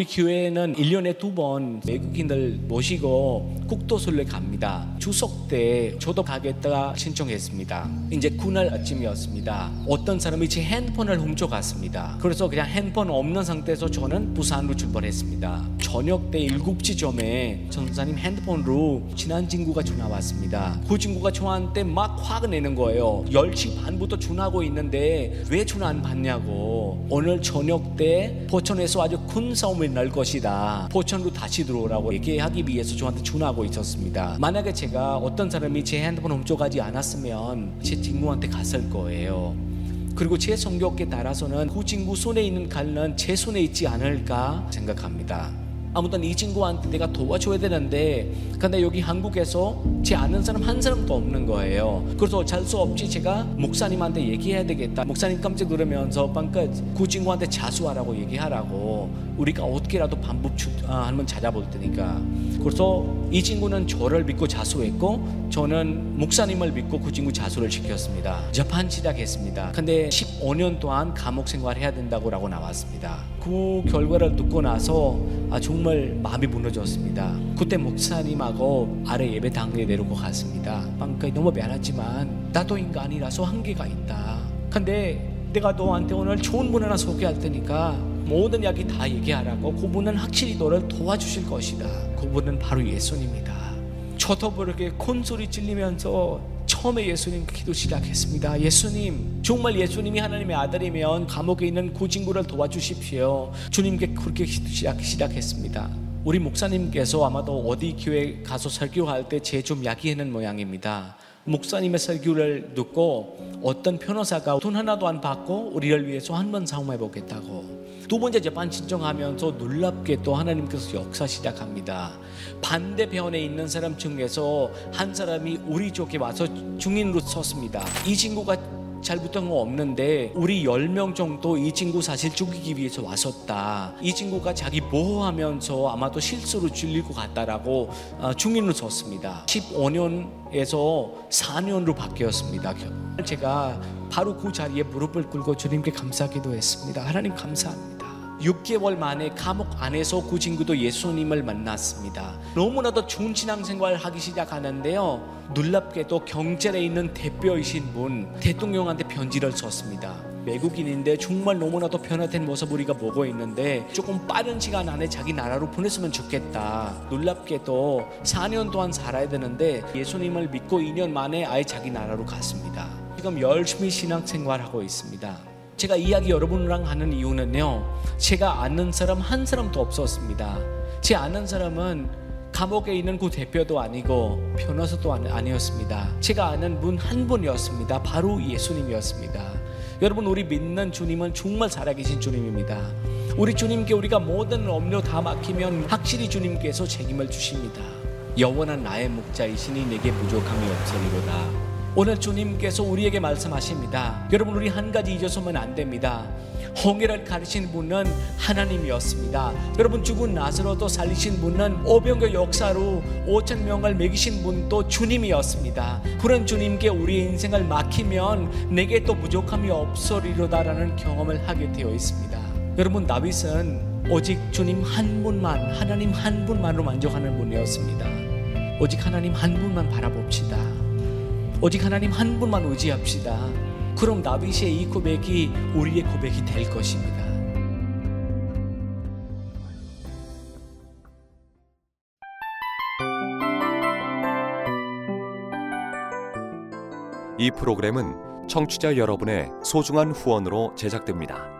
교회는 1년에 두 번 외국인들 모시고 국도술래 갑니다. 추석 때 저도 가겠다 신청했습니다. 이제 그날 아침이었습니다. 어떤 사람이 제 핸드폰을 훔쳐갔습니다. 그래서 그냥 핸드폰 없는 상태에서 저는 부산으로 출발했습니다. 저녁 때 7시쯤에 전사님 핸드폰으로 친한 친구가 전화 왔습니다. 그 친구가 저한테 막 화가 내는 거예요. 10시 반부터 전화하고 있는데 왜 전화 안 받냐고. 오늘 저녁 때 포천에서 아주 큰 싸움 이 날 것이다. 포천으로 다시 들어오라고 얘기하기 위해서 저한테 전화하고 있었습니다. 만약에 제가 어떤 사람이 제 핸드폰 훔쳐가지 않았으면 제 친구한테 갔을 거예요. 그리고 제 성격에 따라서는 그 친구 손에 있는 칼은 제 손에 있지 않을까 생각합니다. 아무튼 이 친구한테 내가 도와줘야 되는데 근데 여기 한국에서 제 아는 사람 한 사람도 없는 거예요. 그래서 어쩔 수 없이 제가 목사님한테 얘기해야 되겠다. 목사님 깜짝 놀라면서 방금 그 친구한테 자수하라고 얘기하라고 우리가 어떻게라도 방법 주, 아, 한번 찾아볼 테니까. 그래서 이 친구는 저를 믿고 자수했고 저는 목사님을 믿고 그 친구 자수를 시켰습니다. 재판 시작했습니다. 근데 15년 동안 감옥 생활해야 된다고 라고 나왔습니다 그 결과를 듣고 나서 아, 정말 마음이 무너졌습니다. 그때 목사님하고 아래 예배당에 내려고 갔습니다. 방금 너무 미안하지만 나도 인간이라서 한계가 있다. 근데 내가 너한테 오늘 좋은 분 하나 소개할 테니까 모든 이야기 다 얘기하라고 그분은 확실히 너를 도와주실 것이다. 그분은 바로 예수님이다. 저도 모르게 큰 소리 찔리면서 처음에 예수님 기도 시작했습니다. 예수님, 정말 예수님이 하나님의 아들이면 감옥에 있는 그 친구를 도와주십시오. 주님께 그렇게 시작, 시작했습니다. 우리 목사님께서 아마도 어디 교회 가서 설교할 때 제좀 이야기하는 모양입니다. 목사님의 설교를 듣고 어떤 변호사가 돈 하나도 안 받고 우리를 위해서 한 번 사움해 보겠다고 두 번째 재판 신청하면서 놀랍게 또 하나님께서 역사 시작합니다. 반대편에 있는 사람 중에서 한 사람이 우리 쪽에 와서 증인으로 섰습니다. 이 친구가 잘못한 거 없는데 우리 10명 정도 이 친구 사실 죽이기 위해서 왔었다. 이 친구가 자기 보호하면서 아마도 실수로 죽일 것 같다라고 증인으로 섰습니다. 15년에서 4년으로 바뀌었습니다. 제가 바로 그 자리에 무릎을 꿇고 주님께 감사기도 했습니다. 하나님 감사합니다. 6개월 만에 감옥 안에서 그 친구도 예수님을 만났습니다. 너무나도 좋은 신앙생활을 하기 시작하는데요. 놀랍게도 경찰에 있는 대표이신 분 대통령한테 편지를 썼습니다. 외국인인데 정말 너무나도 변화된 모습 우리가 보고 있는데 조금 빠른 시간 안에 자기 나라로 보냈으면 좋겠다. 놀랍게도 4년 동안 살아야 되는데 예수님을 믿고 2년 만에 아예 자기 나라로 갔습니다. 지금 열심히 신앙생활하고 있습니다. 제가 이야기 여러분이랑 하는 이유는요. 제가 아는 사람 한 사람도 없었습니다. 제 아는 사람은 감옥에 있는 그 대표도 아니고 변호사도 아니었습니다. 제가 아는 분 한 분이었습니다. 바로 예수님이었습니다. 여러분 우리 믿는 주님은 정말 살아계신 주님입니다. 우리 주님께 우리가 모든 업무 다 맡기면 확실히 주님께서 책임을 주십니다. 영원한 나의 목자이시니 내게 부족함이 없으리로다. 오늘 주님께서 우리에게 말씀하십니다. 여러분 우리 한 가지 잊어서면 안 됩니다. 홍해를 가르신 분은 하나님이었습니다. 여러분 죽은 나사로도 살리신 분은 오병의 역사로 5천 명을 먹이신 분도 주님이었습니다. 그런 주님께 우리 인생을 맡기면 내게 또 부족함이 없으리로다라는 경험을 하게 되어 있습니다. 여러분 다윗은 오직 주님 한 분만 하나님 한 분만으로 만족하는 분이었습니다. 오직 하나님 한 분만 바라봅시다. 오직 하나님 한 분만 의지합시다. 그럼 다윗의 이 고백이 우리의 고백이 될 것입니다. 이 프로그램은 청취자 여러분의 소중한 후원으로 제작됩니다.